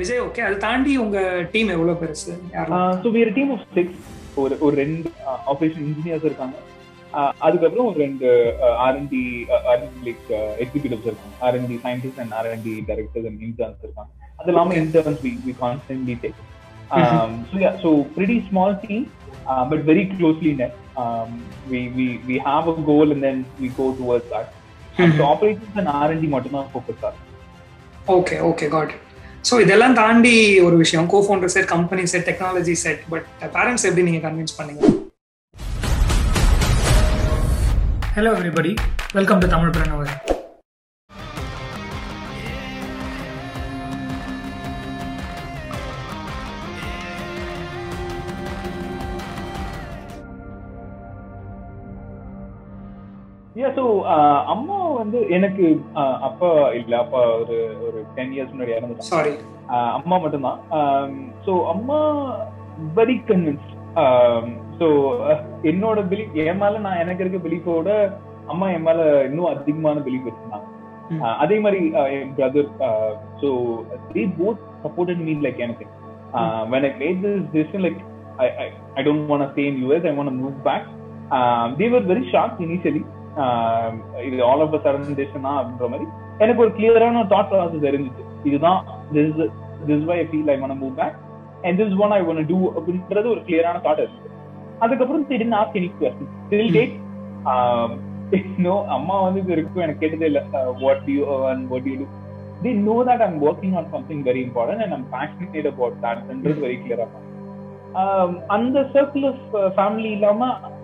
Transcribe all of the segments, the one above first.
Vijay okay அது தாண்டி உங்க டீம் எவ்வளவு பெருசு ஸோ வேறு டீம் ஆஃப் சிக்ஸ் ஒரு ஒரு ரெண்டு ஆப்ரேஷன் இன்ஜினியர்ஸ் இருக்காங்க. அதுக்கப்புறம் ஒரு ரெண்டு R and D R and D like executives இருக்காங்க. R and D scientist and R and D directors and interns இருக்காங்க. அது இல்லாமல் interns we we constantly take so yeah so pretty small team but very closely knit we we we have a goal and then we go towards that so operations and R and D மட்டும்தான் focus ஆகும். Okay okay got so இதெல்லாம் தாண்டி ஒரு விஷயம். Cofounder set company set technology set but parents எப்படி நீங்கள் convince பண்ணீங்க? Hello everybody welcome to Tamil Pranavar yeah so அம்மா வந்து எனக்கு uh, அப்பா இல்ல அப்பா ஒரு ஒரு டென் இயர்ஸ் முன்னாடி இறந்துட்டாங்க. சாரி அம்மா மட்டும்தான். ஸோ அம்மா வெரி கன்வின்ஸ் ஸோ என்னோட பிலீஃப் என் மேல நான் எனக்கு இருக்க பிலீஃபோட அம்மா என் மேல இன்னும் அதிகமான பிலீஃப் வச்சிருந்தாங்க. அதே மாதிரி என் brother so they both supported me. Like எனக்கு when I made this decision like I don't want stay in US I want move back they were very sharp initially இது ஆல் ஆஃப் சடன் டெசிஷனா அப்படின்ற மாதிரி எனக்கு ஒரு கிளியரான thought process இருந்துச்சு இதுதான் this is this is why I feel I want to move back and this is what I want to do அப்படின்றது ஒரு கிளியரான தாட் இருக்கு அதுக்கப்புறம் ask any questions till date um, no அம்மா வந்து இது இருக்கும் எனக்கு கேட்டதே இல்ல uh, what do you do they know that I'm working on something very important and I'm passionate about that என்றது very clear um, அந்த சர்க்கிள் ஆஃப் ஃபேமிலி இல்லாம uh,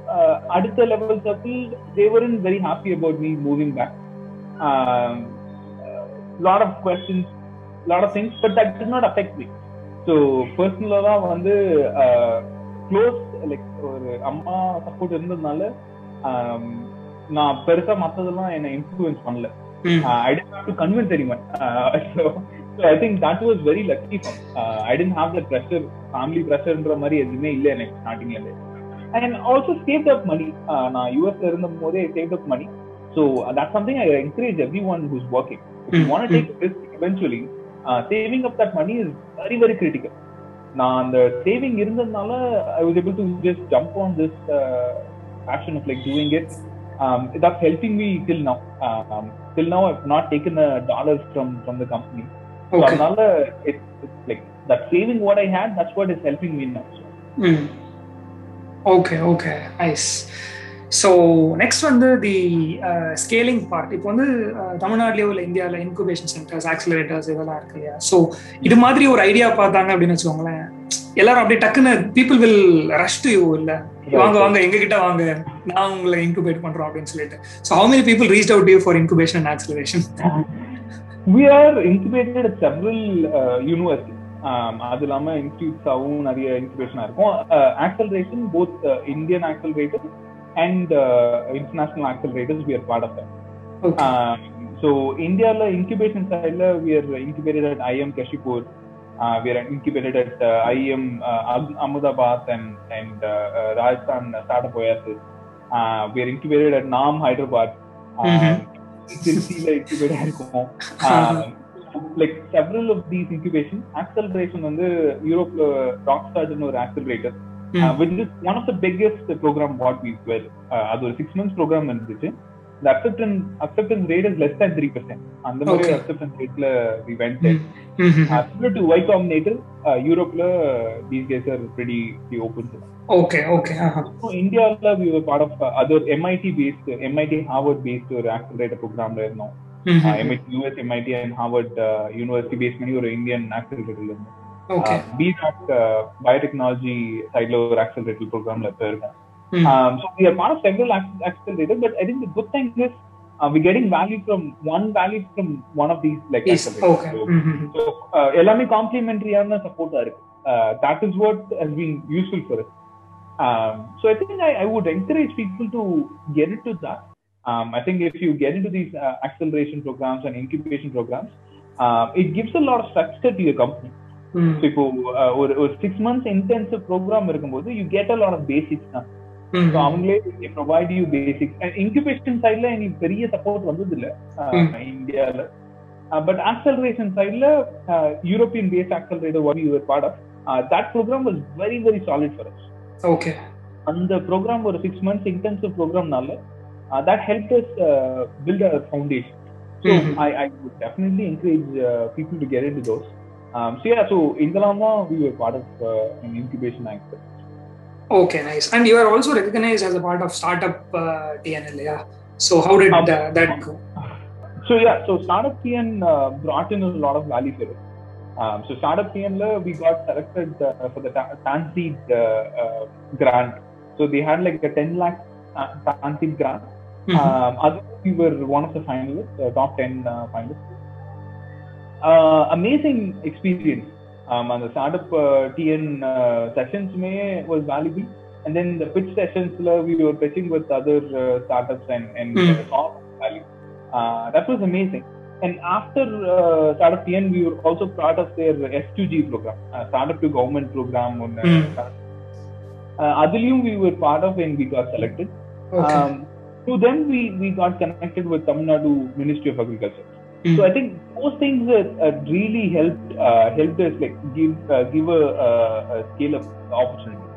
அடுத்த level circle very happy about me moving back um, lot of questions lot of things but that did not affect me so personal தான் வந்து close like ஒரு அம்மா support இருந்ததுனால um, நான் பெருசா மத்ததெல்லாம் என்ன இன்ஃப்ளூயன்ஸ் பண்ணல I didn't have to convince so i think that was very lucky for me uh, i didn't have that pressure family pressureன்ற மாதிரி எதுவுமே இல்ல எனக்கு ஸ்டார்டிங்ல இருந்து and also saved up money uh, நான் யூஎஸ்ல இருந்த போதே saved up money so uh, that's something i encourage everyone who's working if you Mm, want to take a risk eventually uh, saving up that money is very very critical நான் அந்த saving இருந்ததுனால I was able to just jump on this passion of like doing it that's helping me till now um, till now i've not taken a dollars from from the company so okay அதனால it's, it's like that saving what i had that's what is helping me now so, Okay okay nice so next வந்து the scaling part இப்போ வந்து uh, தமிழ்நாட்டிலேயோ இல்லை இந்தியாவில் incubation centres ஆக்சிலரேட்டர்ஸ் இதெல்லாம் இருக்கு இல்லையா? So இது மாதிரி ஒரு ஐடியா பார்த்தாங்க அப்படின்னு வச்சுக்கோங்களேன். எல்லாரும் அப்படியே டக்குன்னு people will rush to you இல்ல. வாங்க வாங்க எங்க கிட்ட வாங்க. நான் உங்களை இன்குபேட் பண்றோம் அப்படின்னு சொல்லிட்டு. So how many people reach out you for incubation and acceleration we are incubated at several uh, universities. அது இல்லாம இன்ஸ்டியூட்ஸாவும் நிறைய இன்குபேஷனா இருக்கும் acceleration both Indian accelerator and international accelerators we are part of that okay Um, so India incubation side we are incubated at IM Kashipur. Uh, we are incubated at uh, IM uh, Ahmed- Ahmedabad and and uh, uh, Rajasthan uh, startup Oasis. Uh, we are incubated at Nam Hyderabad. Mhm. திருச்சியில Um, like several of these incubation acceleration வந்து யூரோப்ல ராக்ஸ்டார்ட்னு ஒரு accelerator uh, which is one of the biggest program what we were uh, அது ஒரு six months program இருந்துச்சு the acceptance acceptance rate is less than 3% அந்த மாதிரி went there uh, similar to Y Combinator uh, யூரோப்ல these guys are pretty, pretty open to that. Okay okay So இந்தியால we were part of uh, other MIT based MIT Harvard based ஒரு accelerator programல இருந்தோம் uh, MIT US MIT and Harvard uh, University based பண்ணி ஒரு Indian accelerator இருந்தோம் okay பிசாட் biotechnology சைட்ல ஒரு accelerator programல இப்ப இருக்கேன் Um, so we are part of several ac- accelerators, but I think the good thing is uh, we're getting value from one value from one of these like accelerators. Okay So, so uh, எல்லாமே காம்ப்ளிமெண்டரியான சப்போர்ட்டா இருக்கு that is what has been useful for um, so I think I, I would encourage people to get into that. Um, I think if you get into these uh, acceleration programs and incubation programs, uh, it gives a lot of structure to your company. So இப்போ uh, ஒரு ஒரு six months intensive program இருக்கும்போது you get a lot of basics தான். So அவங்களே provide you basics incubation சைட்ல எங்களுக்கு பெரிய support வந்தது இல்ல ம். இந்தியால. பட் ஆக்சலரேஷன் சைட்ல European based accelerator one you part of that programme was very very solid for us okay அந்த ப்ரோக்ராம் ஒரு சிக்ஸ் மந்த்ஸ் இன்டென்சிவ் ப்ரோக்ராம்னால Uh, that helped us uh, build a foundation. So mm-hmm. I, I, would definitely encourage uh, people to get into those. Um, so yeah, so in the long run, we were part of an incubation anchor. Okay, nice. And you are also recognized as a part of startup uh, TNL, yeah. So how did that go? So yeah, so startup TN uh, brought in a lot of value for us. Um, so startup TNL, we got selected uh, for the Tanseed grant. So they had like a 10 lakh Tanseed grant. Mhm. Um, other we were one of the finalists, uh, top 10 uh, finalists. Uh, amazing experience. Um, and the startup uh, TN uh, sessions may was valuable. And then the pitch sessions, we were pitching with other uh, startups and, and Mm. uh, saw value. That was amazing. And after uh, Startup TN, we were also part of their S2G program, uh, Startup to Government program. On, uh, Mm. uh, Adilium, we were part of and we got selected. Okay. Um, through them, we, we got connected with Tamil Nadu Ministry of Agriculture. Mm. So I think those things uh, uh, really helped uh, helped us like give uh, give a, a scale up opportunity.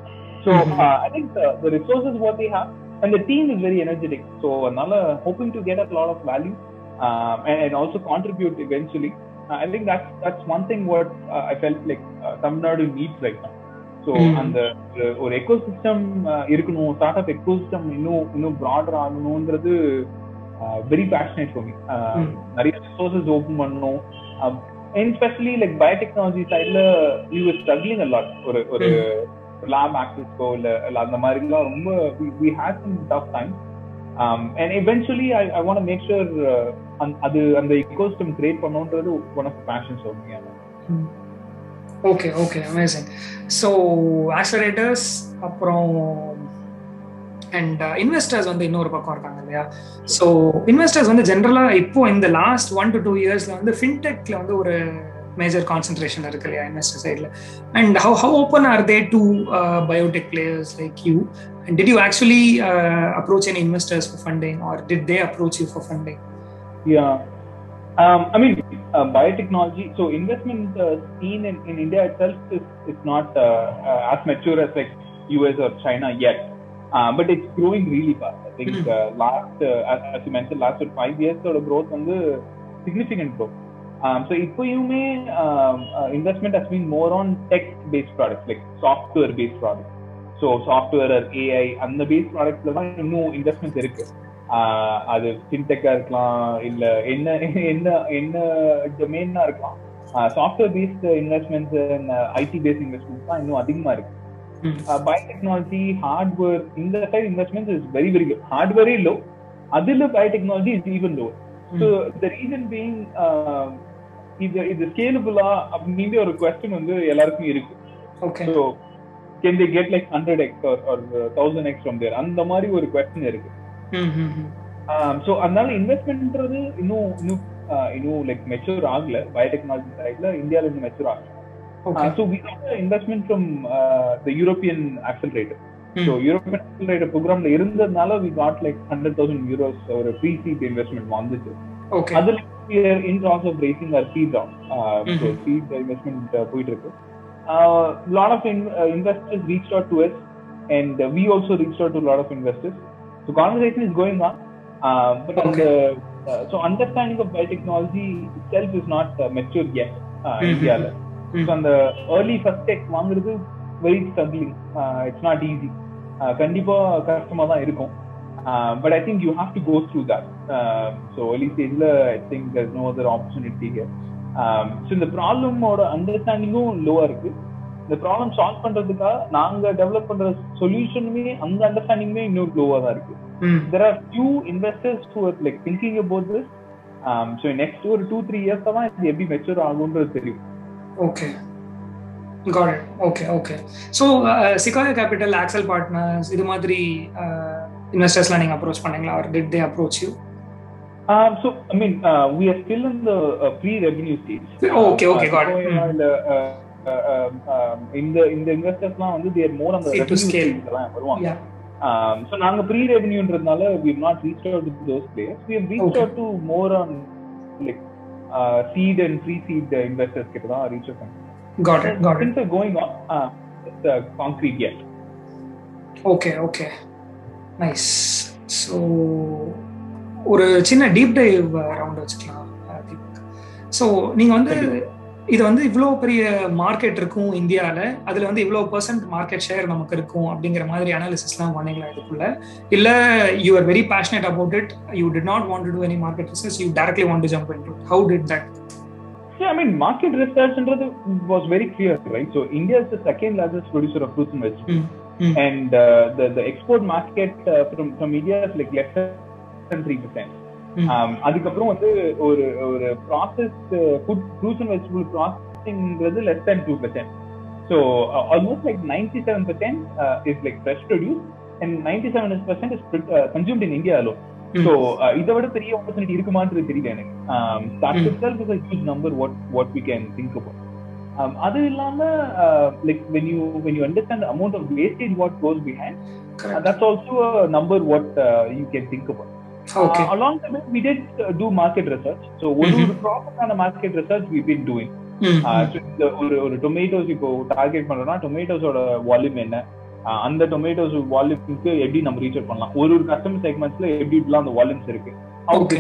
So Mhm. uh, I think the, the resources what they have and the team is very energetic. So another hoping to get a lot of value um, and, and also contribute eventually. Uh, I think that's that's one thing what uh, I felt like uh, Tamil Nadu needs right now. So Mhm. அந்த ஒரு- ஒரு ecosystem இருக்கணும் start up ecosystem இன்னும் இன்னும் broader ஆகணுன்றது very passionate for me. நிறைய resources open பண்ணணும். Especially like biotechnology சைட்ல யூ வர் ஸ்ட்ரகிளிங் அலாட் ஒரு ஒரு லேப் ஆக்சஸ்க்கோ இல்ல அந்த மாதிரிலாம் ரொம்ப we had some tough time and eventually I I want make sure அது அந்த ecosystem create பண்ணணுன்றது one of passions of me okay okay amazing so accelerators அப்புறம் அண்ட் இன்வெஸ்டர்ஸ் வந்து இன்னொரு பக்கம் இருக்காங்க இல்லையா? ஸோ இன்வெஸ்டர்ஸ் வந்து ஜென்ரலாக இப்போ இந்த லாஸ்ட் ஒன் டு டூ இயர்ஸ்ல வந்து ஃபின்டெக்ல வந்து ஒரு மேஜர் கான்சென்ட்ரேஷன் இருக்கு இல்லையா இன்வெஸ்டர் சைடில் and how how open are they to biotech players like you and did you actually approach any investors for funding or did they approach you for funding yeah I mean uh, biotechnology. So investment uh, scene in, in India itself is, is not uh, uh, as mature as like US or China yet, uh, but it's growing really fast. I think Mhm. uh, last, uh, as, as you mentioned, last uh, five years sort of growth on the significant growth. Um, so இப்போயுமே um, uh, investment has been more on tech-based products, like software-based products. So software or AI அந்த based productsல தான் இன்னும் investments இருக்கு. அது ஃபின்டெக்கா இருக்கலாம் இல்ல என்ன என்ன என்ன டொமைனா இருக்கலாம். Software based investments IT based investments தான் இன்னும் அதிகமா இருக்கு. பயோடெக்னாலஜி ஹார்ட்வேர் இந்த side investments is very very low ஹார்ட்வேரே low அதுல biotechnology is even low so the reason being இது இது ஸ்கேலபிளா அப்படின்னு ஒரு கொஸ்டின் வந்து எல்லாருக்கும் இருக்கு. So can they get like hundred X or thousand X from there அந்த மாதிரி ஒரு கொஸ்டின் இருக்கு. ஸோ அதனால இன்வெஸ்ட்மெண்ட்ன்றது இன்னும் இன்னும் ஆஹ் இன்னும் லைக் மெச்சூர் ஆகல. பயோடெக்னாலஜி சைட்ல இந்தியாவில் இன்னும் மெச்சூர் ஆகல. So we investment from the European accelerator so European accelerator ப்ரோக்ராம்ல இருந்ததுனால we got like hundred thousand euros ஒரு ப்ரீ சீட் இன்வெஸ்ட்மெண்ட் வந்துச்சு அதுல in process of raising our seed round so seed investment போயிட்டு இருக்கு lot of investors reach out to us and we also reach out to lot of investors so conversation is going on but அந்த so understanding of biotechnology self is not mature yet இந்தியாவில் so அந்த early first tech வாங்குறது very struggling it's not easy கண்டிப்பா கஷ்டமா தான் இருக்கும். But I think you have to go through that so early ஸ்டேஜ்ல I think there no other opportunity here so இந்த ப்ராப்ளமோட அண்டர்ஸ்டாண்டிங்கும் லோவா இருக்கு. இந்த ப்ராப்ளம் சால்வ் பண்றதுக்காக நாங்க டெவலப் பண்ற சொல்யூஷனுமே அந்த அண்டர்ஸ்டாண்டிங்குமே இன்னும் லோவா தான் இருக்கு. There are few investors who are like thinking about this so next ஒரு டூ த்ரீ இயர்ஸ் தான் இது எப்படி மெச்சூர் ஆகுன்றது தெரியும். Okay got it okay okay so Chicago capital Accel partners இது மாதிரி இன்வெஸ்டர்ஸ்லாம் நீங்க அப்ரோச் பண்ணீங்களா? Or did they approach you Um, so, I mean, uh, we are still in the uh, pre-revenue stage. Okay, okay, got it. So, இந்த, uh, um, இந்த இந்த இன்வெஸ்டர்ஸ்லாம் வந்து தேர் மோர் அந்த எல்லாம் வருவாங்க. Um, so நாங்க ப்ரீ ரெவென்யூன்றதுனால reached out to those players we have reached Okay. out to more on like seed and pre seed investors கிட்ட தான் ரீச் பண்ணோம் got it got it things are going on uh, it's uh, concrete yet okay okay nice so ஒரு சின்ன deep dive round வச்சுக்கலாம் so நீங்கள் வந்து இது வந்து இவ்வளோ பெரிய மார்க்கெட் இருக்கும் இந்தியாவில் அதில் வந்து இவ்வளோ பர்சன்ட் மார்க்கெட் ஷேர் நமக்கு இருக்கும் அப்படிங்கிற மாதிரி அனாலிசிஸ்லாம் பண்ணீங்களா இதுக்குள்ள இல்லை you are very passionate about it you did not want to any market research you directly want to jump into how did that Yeah, I mean, market research was very clear, right? So India is the second largest producer of fruits and vegetables, Mm. and uh, the the export market uh, from from India is like less than three percent. அதுக்கப்புறம் வந்து ஒரு ஒரு process food fruits and vegetable ப்ராசஸிங்கிறது less than two percent so almost like ninety seven percent is like fresh produce and ninety seven percent is consumed in India alone so இதை விட பெரிய opportunity இருக்குமான்றது தெரியல எனக்கு. what what we can think about. um, அது இல்லாம like when you when you understand the amount of wastage what goes behind uh, Correct. that's also a number what uh, okay uh, along the way we did uh, do market research so ஒரு Mhm. ஒரு research we've been doing uh, so இந்த ஒரு ஒரு tomatoes இப்போ target பண்றோம்னா டொமேட்டோஸோட volume என்ன uh, அந்த டொமேட்டோஸ் வால்யூம்க்கு எப்படி நம்ம ரீச் பண்ணலாம் ஒரு ஒரு கஸ்டமர் செக்மெண்ட்ஸ்ல எப்படி இப்படிலாம் அந்த வால்யூம்ஸ் இருக்கு Okay.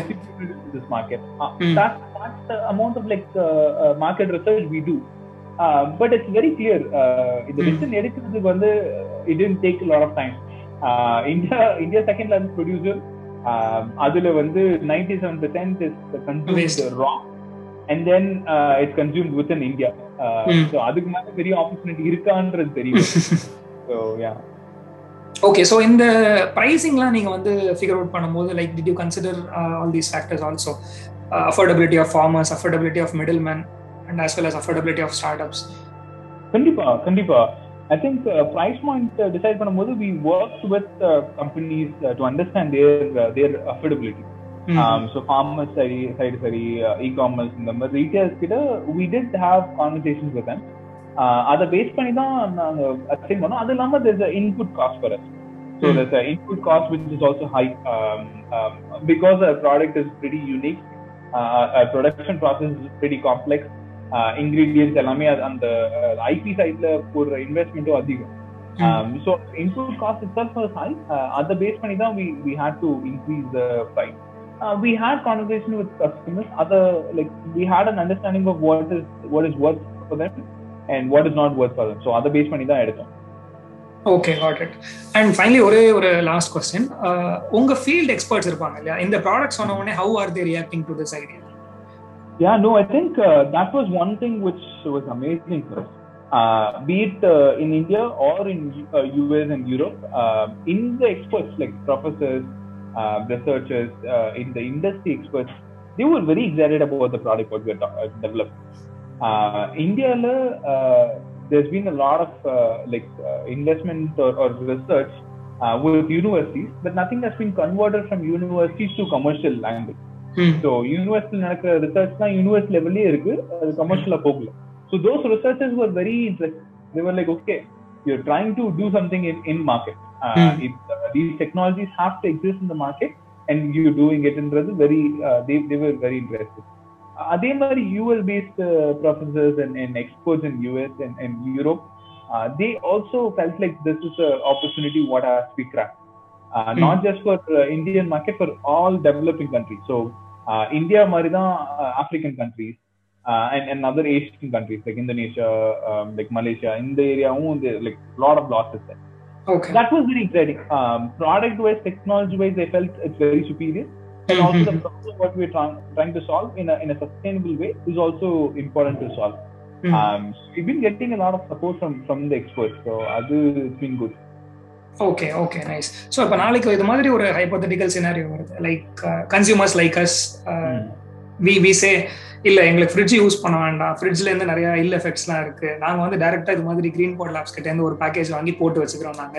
uh, Mm. of like uh, uh, market research we do uh, but it's very clear uh, இந்த Mm. decision எடுக்கிறதுக்கு வந்து uh, it didn't take a lot of time uh, India Um, அதுல வந்து 97% is consumed Waste. raw. And then uh, it's consumed within India. Uh, Mm. so அதுக்கு மேல பெரிய opportunity இருக்கான்றது தெரியும். Yeah. Okay so இந்த ப்ரைசிங்லாம் நீங்க வந்து ஃபிகர் அவுட் பண்ணும்போது like did you consider all these factors also affordability of farmers affordability of middle man and as well as affordability of startups கண்டிப்பா கண்டிப்பா. I think price point decide பண்ணும்போது we work with companies to understand their their affordability so farmers சரி side சரி e commerce இந்த மாதிரி retails கிட்ட we did have conversations with அதை base பண்ணி தான் நாங்கள் அசைன் பண்ணோம். அது இல்லாமல் there's a input cost for us. So Mm. there's an input cost which is also high um, um, because our product is pretty ingredients எல்லாமே அந்த IP சைட்ல போடுற இன்வெஸ்ட்மெண்ட்டும் அதிகம். So input cost itself was high அதை base பண்ணி தான் we we had to increase the price we had conversation with customers அதை like we had an understanding of what is what is work for them and what is not work for them so அதை base பண்ணி தான் எடுத்தோம். Okay got it and finally ஒரே ஒரு last question உங்க field experts இருப்பாங்க இல்லையா? இந்த ப்ராடக்ட் சொன்ன உடனே how are they reacting to this idea Yeah, no, I think uh, that was one thing which was amazing for us. Uh, be it uh, in India or in uh, US and Europe, uh, in the experts like professors, uh, researchers, uh, in the industry experts, they were very excited about the product what we are uh, developing. Uh, India, uh, there's been a lot of uh, like uh, investment or, or research uh, with universities, but nothing has been converted from universities to commercial language. So யூனிவர்சிட்டியில் நடக்கிற research தான் universe லெவல்லே இருக்கு. அது கமர்ஷியலா போகல. So those researchers were very interest they were like okay you're trying to do something in in market these technologies have to exist in the market and you doing இட்ன்றது very they were very interest அதே மாதிரி UL based professors and and experts in US and and Europe they also felt like this is opportunity what are speak not just for Indian market for all developing country so uh, India மாதிரி தான் uh, African countries uh, and, and other Asian countries like Indonesia, um, like Malaysia, இந்த ஏரியாவும் like lot of losses there. Okay. That was very exciting. Um, product wise, technology wise, I felt it's very superior. And also the problem what we're trying, trying to solve in a, in a sustainable way is also important to solve. Um, so we've been getting a lot of support from, from the experts. So அது it's been good. Okay okay nice so இப்போ நாளைக்கு இது மாதிரி ஒரு hypothetical scenario வருது. Like consumers like as we we say இல்ல எங்களுக்கு fridge use பண்ண வேண்டாம். ஃப்ரிட்ஜ்ல இருந்து நிறைய இல் எஃபெக்ட்ஸ்லாம் இருக்கு. நாங்க வந்து டைரக்டா இது மாதிரி கிரீன் போர்ட் லேப்ஸ் கிட்ட இருந்து ஒரு பேக்கேஜ் வாங்கி போட்டு வச்சுக்கிறோம் நாங்க.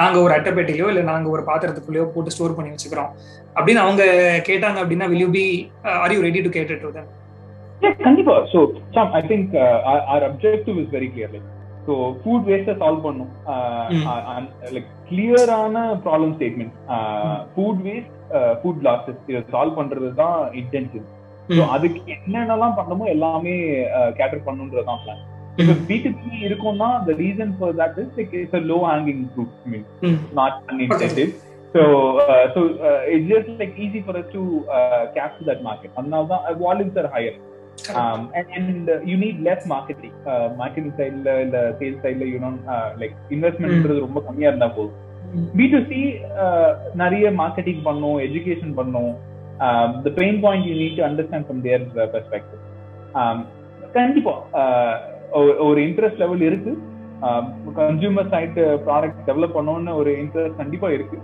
நாங்க ஒரு அட்டைப்பேட்டிலையோ இல்ல நாங்க ஒரு பாத்திரத்துக்குள்ளேயோ போட்டு ஸ்டோர் பண்ணி வச்சுக்கிறோம். அப்படின்னு அவங்க கேட்டாங்க அப்படின்னா will you be are you ready to cater to them கண்டிப்பா. So I think our objective is very clear like so food வேஸ்ட்டை solve பண்ணும். லைக் கிளியரான problem statement food waste food losses இதை சால்வ் பண்றது தான் இன்டென்ஷன் ஸோ அதுக்கு என்னென்னலாம் பண்ணணுமோ எல்லாமே கேட்டர் பண்ணுன்றதுதான் பிளான் இப்போ இருக்கும்னா the reason for that is like it's a low hanging fruit mean not unintuitive so so it's just like easy for us to capture that market அதனால தான் volumes are higher um, and, and uh, you need less marketing. Uh, marketing side ல இல்ல sales சைட்ல you know like இன்வெஸ்ட்மெண்ட்ன்றது ரொம்ப கம்மியா இருந்தா போதும். B to C நிறைய மார்க்கெட்டிங் பண்ணும் எஜுகேஷன் பண்ணும். The pain point you need to understand from their perspective கண்டிப்பா ஒரு இன்ட்ரெஸ்ட் லெவல் இருக்கு. கன்சியூமர் சைட் ப்ராடக்ட் டெவலப் பண்ணணும்னு ஒரு இன்ட்ரெஸ்ட் கண்டிப்பா இருக்கு.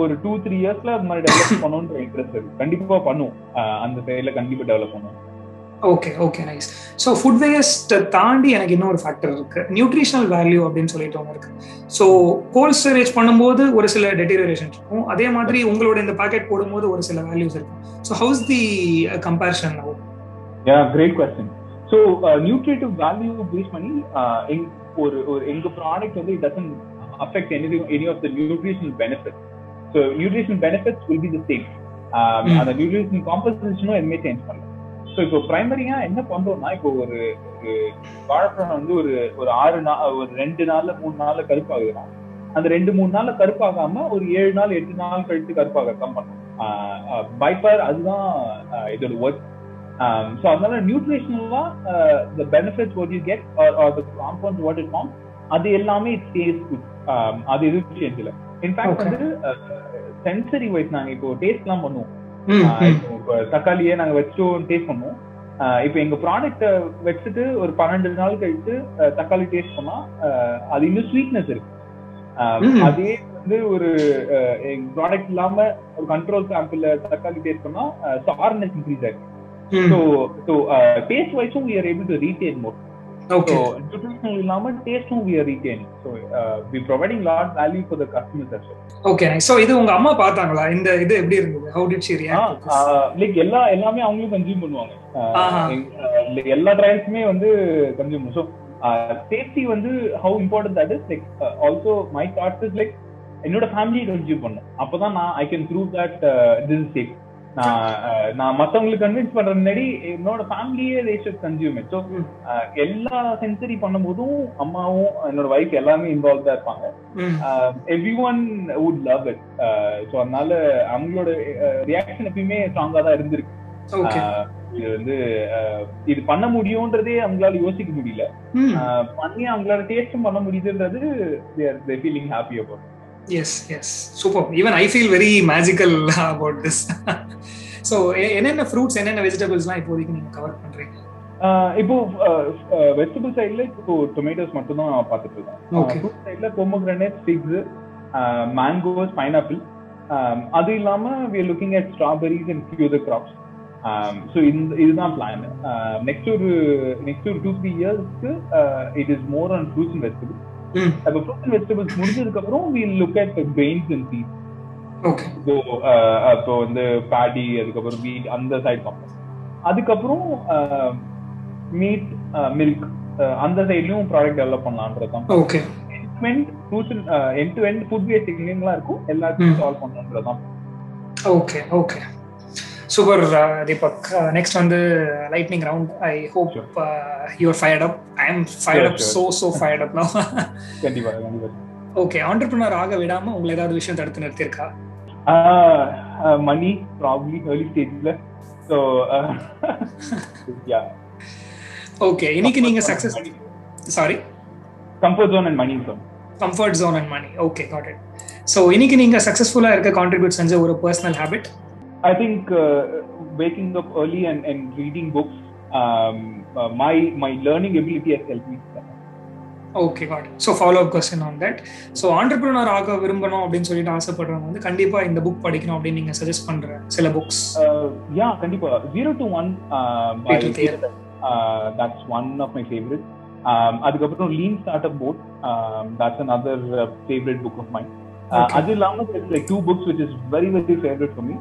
ஒரு டூ த்ரீ இயர்ஸ்ல அது மாதிரி டெவலப் பண்ணணுன்ற இன்ட்ரெஸ்ட் இருக்கு கண்டிப்பா பண்ணுவோம் அந்த சைட்ல கண்டிப்பா டெவலப் பண்ணுவோம் okay okay nice so food waste தாண்டி எனக்கு இன்னொரு ஃபேக்டர் இருக்கு. நியூட்ரிஷனல் வேல்யூ அப்படின்னு சொல்லிட்டு ஒன்று இருக்கு. ஸோ கோல்ட் ஸ்டோரேஜ் பண்ணும்போது ஒரு சில டெட்டீரியரேஷன் இருக்கும். அதே மாதிரி உங்களோட இந்த பாக்கெட் போடும்போது ஒரு சில வேல்யூஸ் இருக்கும். So how's the comparison yeah great question so nutritive value base பண்ணி ஒரு ஒரு எங்க ப்ராடக்ட் வந்து it doesn't affect anything any of the nutritional benefits. So nutritional benefits will be the same. Um, mm. அந்த nutritional composition எதுவுமே change பண்ணல. So இப்போ பிரைமரியா என்ன பண்றோம்னா இப்போ ஒரு ஒரு வாழைப்பழம் வந்து ஒரு ஒரு ஆறு நாள் ஒரு ரெண்டு நாள்ல மூணு நாள்ல கருப்பாகுதுன்னா அந்த ரெண்டு மூணு நாள்ல கருப்பாகாம ஒரு ஏழு நாள் எட்டு நாள் கழித்து கருப்பாகத்தான் பண்ணணும். பைப்பர் அதுதான் இதோட ஒர்க் ஸோ அதனால நியூட்ரிஷனலா the benefits what you get are the compound what it form அது எல்லாமே ஸ்டேஸ் குட் அது எதுவும் சேஞ்ச் இல்லை இன்ஃபேக்ட் வந்து சென்சரி வைஸ் நாங்க இப்போ டேஸ்ட் எல்லாம் பண்ணுவோம். தக்காளியே நாங்க வச்சுட்டு டேஸ்ட் பண்ணுவோம். இப்போ எங்க ப்ராடக்ட வச்சுட்டு ஒரு பன்னெண்டு நாள் கழிச்சு தக்காளி டேஸ்ட் பண்ணா அது இன்னும் ஸ்வீட்னஸ் இருக்கு. அதே வந்து ஒரு எங்க ப்ராடக்ட் இல்லாம ஒரு கண்ட்ரோல் சாம்பிள் தக்காளி டேஸ்ட் பண்ணா சார்னஸ் இன்க்ரீஸ் ஆயிருக்கு ஸோ ஸோ டேஸ்ட் வைஸும் we are able to retain more Okay. So nutritional இல்லாம டேஸ்டும் we are retaining. So uh, we providing lot value for the customers as well. Okay so இது உங்க அம்மா பார்த்தாங்களா? இந்த இது எப்படி இருந்தது? லைக் எல்லா எல்லாமே அவங்களும் கன்சியூம் பண்ணுவாங்க. எல்லா ட்ரையல்ஸுமே வந்து கன்சியூம் ஸோ சேஃப்டி வந்து how important that is like also my thoughts is like என்னோட ஃபேமிலியை கன்சியூம் பண்ணும். அப்பதான் நான் I can prove that this is நான் நான் மத்தவங்களுக்கு கன்வின்ஸ் பண்ற முன்னாடி என்னோட ஃபேமிலியே தே ஷுட் கன்சியூம் ஸோ எல்லா சென்சரி பண்ணும்போதும் அம்மாவும் என்னோட ஒய்ஃப் எல்லாமே இன்வால்வ் தான் இருப்பாங்க. Everyone would love it so அதனால அவங்களோட ரியாக்ஷன் எப்பயுமே ஸ்ட்ராங்கா தான் இருந்திருக்கு. இது வந்து இது பண்ண முடியும்ன்றதே அவங்களால யோசிக்க முடியல. பண்ணி அவங்களால டேஸ்டும் பண்ண முடியுதுன்றது feeling happy about yes yes super even I feel very magical about this so என்னென்ன ஃப்ரூட்ஸ் என்னென்ன வெஜிடபிள்ஸ்லாம் இப்போதைக்கு நீங்க கவர் பண்றீங்க? இப்போ வெஜிடபிள் சைட்ல இப்போ டொமேட்டோஸ் மட்டும் தான் பார்த்துட்டு இருக்கோம். ஃப்ரூட் சைட்ல பொமோகிரானேட் ஃபிக்ஸ் மேங்கோஸ் பைனாப்பிள் அது இல்லாம we are looking at strawberries and few the crops so இந்த இதுதான் பிளான் நெக்ஸ்ட் ஒரு நெக்ஸ்ட் ஒரு டூ த்ரீ இயர்ஸ்க்கு it is more on fruits and vegetables அப்ப ஃப்ரூட் அண்ட் வெஜிடபிள்ஸ் முடிஞ்சதுக்கு அப்புறம் we look at grains and seeds so அப்போ வந்து பேடி அதுக்கப்புறம் வீட் அந்த சைட் பார்ப்போம். அதுக்கப்புறம் மீட் மில்க் அந்த சைட்லயும் ப்ராடக்ட் டெவலப் பண்ணலான்றது தான். Okay end fruits to end food waste எங்கெங்கெல்லாம் இருக்கும். எல்லாத்தையும் சால்வ் பண்ணணுன்றது தான். Okay okay super Deepak next வந்து lightning round I hope you're fired up I am fired up so so fired up no கண்டிப்பா கண்டிப்பா. ஓகே ஆண்டர்பிரினர் ஆக விடாம உங்களை ஏதாவது விஷயம் தடுத்து நிறுத்திருக்கா மணி ப்ராப்ளி ஏர்லி ஸ்டேஜ்ல ஸோ யா ஓகே இன்னைக்கு நீங்க success sorry comfort zone and money zone comfort zone and money okay got it so இன்னைக்கு நீங்க சக்சஸ்ஃபுல்லா இருக்க கான்ட்ரிபியூட் செஞ்ச ஒரு personal habit I think uh, waking up early and, and reading books, um, uh, my my learning ability has helped me. Okay got so follow up question on that so entrepreneur ஆக விரும்பணும் அப்படின்னு சொல்லிட்டு ஆசைப்படுறவங்க வந்து கண்டிப்பா இந்த book படிக்கணும் அப்படின்னு நீங்க சஜஸ்ட் பண்ற சில புக்ஸ் யா கண்டிப்பா. Zero to one that's one of my favourite அதுக்கப்புறம் lean startup but that's an other favourite book of mind அது இல்லாம like two books which is very very favourite for me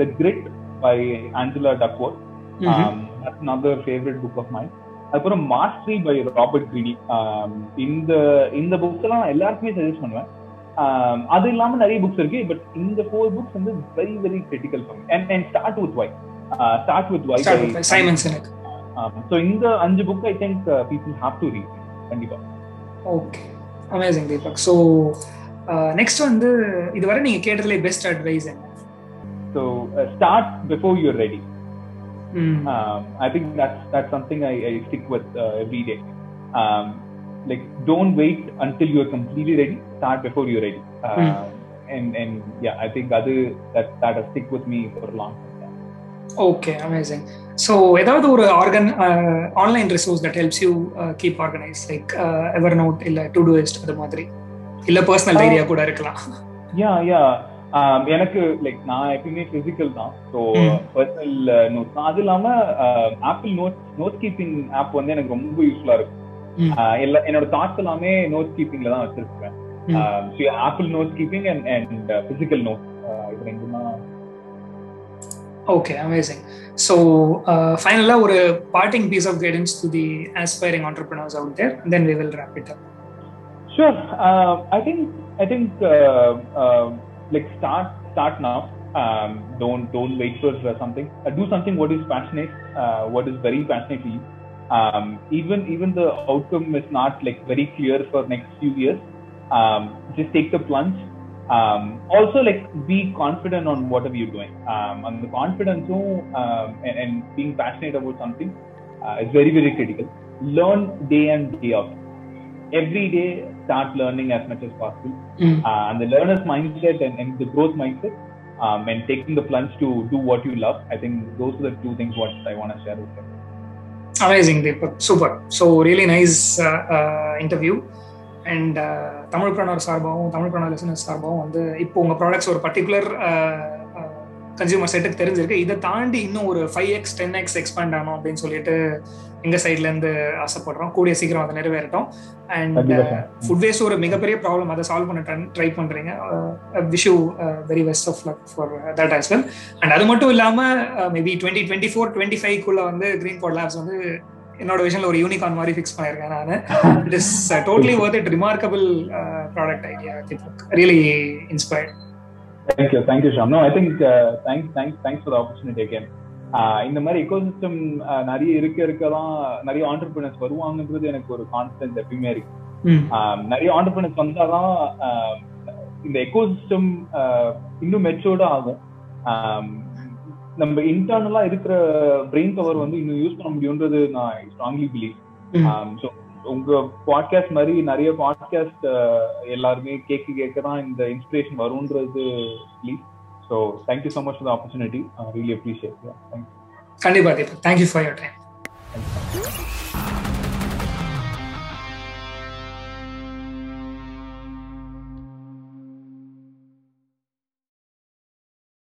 the grit by Angela Duckworth that's another favourite book of mind அப்புறம் mastery by Robert Greene இந்த இந்த books எல்லாம் நான் எல்லாருக்குமே suggest பண்ணுவேன். அது இல்லாம நிறைய புக்ஸ் இருக்கு பட் இந்த ஃபோர் புக்ஸ் வந்து very very critical for me and and start with why start with why Start with Simon Sinek. So இந்த அஞ்சு book I think people have to read கண்டிப்பா. Okay amazing Deepak so next வந்து இதுவரை நீங்க கேட்டதுல best advice என்ன so start before you're ready hmm um, I think that's that's something I, I stick with uh, every day. Um, like don't wait until you're completely ready. Start before you're ready. Um, And and yeah, I think other that that has stick with me for a long time. Okay amazing so ஏதாவது ஒரு organ online resource that helps you keep organise like Evernote இல்லை Todoist அது மாதிரி இல்லை personal idea கூட இருக்கலாம். Yeah, yeah. Um, எனக்கு like நான் எப்பயுமே பிசிக்கல் தான். ஸோ. பர்சனல் நோட்ஸ் தான். அது இல்லாம Apple note note keeping app வந்து எனக்கு ரொம்ப யூஸ்ஃபுல்லா இருக்கும். Uh, எல்லா என்னோட தாட்ஸ் எல்லாமே நோட் கீப்பிங்ல தான் வச்சிருக்கேன். Apple note keeping and and physical note இது ரெண்டும் தான். ஓகே அமேசிங் ஸோ ஃபைனலாக ஒரு parting piece of guidance to the aspiring entrepreneurs out there then we will wrap it up Sure. Um, I think I think uh, uh, like start start now. Um, don't don't wait for uh, something. Uh, do something what is passionate, uh, what is very passionate to you. Um, even even the outcome is not like very clear for next few years. Um, just take the plunge. Um, also like be confident on whatever you're doing. Um, and the confidence um, and, and being passionate about something uh, is very very critical. Learn day and day out every day start learning as much as possible ம் uh, and the learner's mindset and, and the growth mindset um, and taking the plunge to do what you love i think those are the two things what i want to share with you amazing Deepak super so really nice interview and Tamilpreneur சார்பாகவும் Tamil பிரணர் listeners சார்பாகவும் வந்து இப்போ உங்கள் products ஒரு particular consumer செட்டுக்கு தெரிஞ்சிருக்கு. இதை தாண்டி இன்னும் ஒரு five x ten x expand ஆகணும் அப்படின்னு சொல்லிட்டு எங்க சைட்ல இருந்து ஆசைப்படுறோம். கூடிய சீக்கிரம் அதை நிறைவேறட்டும். அண்ட். ஃபுட் வேஸ்ட் ஒரு மிகப்பெரிய ப்ராப்ளம் அதை சால்வ் பண்ண ட்ரை பண்றீங்க. Wish you very best of luck for that as well and அது மட்டும் இல்லாம maybe twenty twenty four twenty ஃபைவ்க்குள்ள வந்து கிரீன் கோட் லேப்ஸ் வந்து என்னோட விஷயம்ல ஒரு யூனிகான் மாதிரி ஃபிக்ஸ் பண்ணியிருக்கேன் நான். It is totally worth it remarkable product idea really inspired thank you. Thank you Shyam. no i think uh, thanks thanks thanks for the opportunity again. Uh, இந்த மாதிரி ecosystem நிறைய இருக்க இருக்க தான் நிறைய ஆண்டர்பிரினர்ஸ் வருவாங்கன்றது எனக்கு ஒரு கான்ஃபிடன்ஸ் எப்பயுமே இருக்கு. ஆஹ் நிறைய ஆண்டர்பிரினர்ஸ் வந்தாதான் இந்த எக்கோசிஸ்டம் இன்னும் மெச்சோர்டா ஆகும். ஆஹ் நம்ம இன்டர்னலா இருக்கிற பிரெயின் பவர் வந்து இன்னும் யூஸ் பண்ண முடியும்ன்றது நான் ஸ்ட்ராங்லி பிலீவ் ஸோ உங்க பாட்காஸ்ட் மாதிரி நிறைய பாட்காஸ்ட் எல்லாருமே கேட்க கேட்க தான் இந்த inspiration வரும்ன்றது please so thank you so much for the opportunity really appreciate கண்டிப்பா thank you for your time Thank you.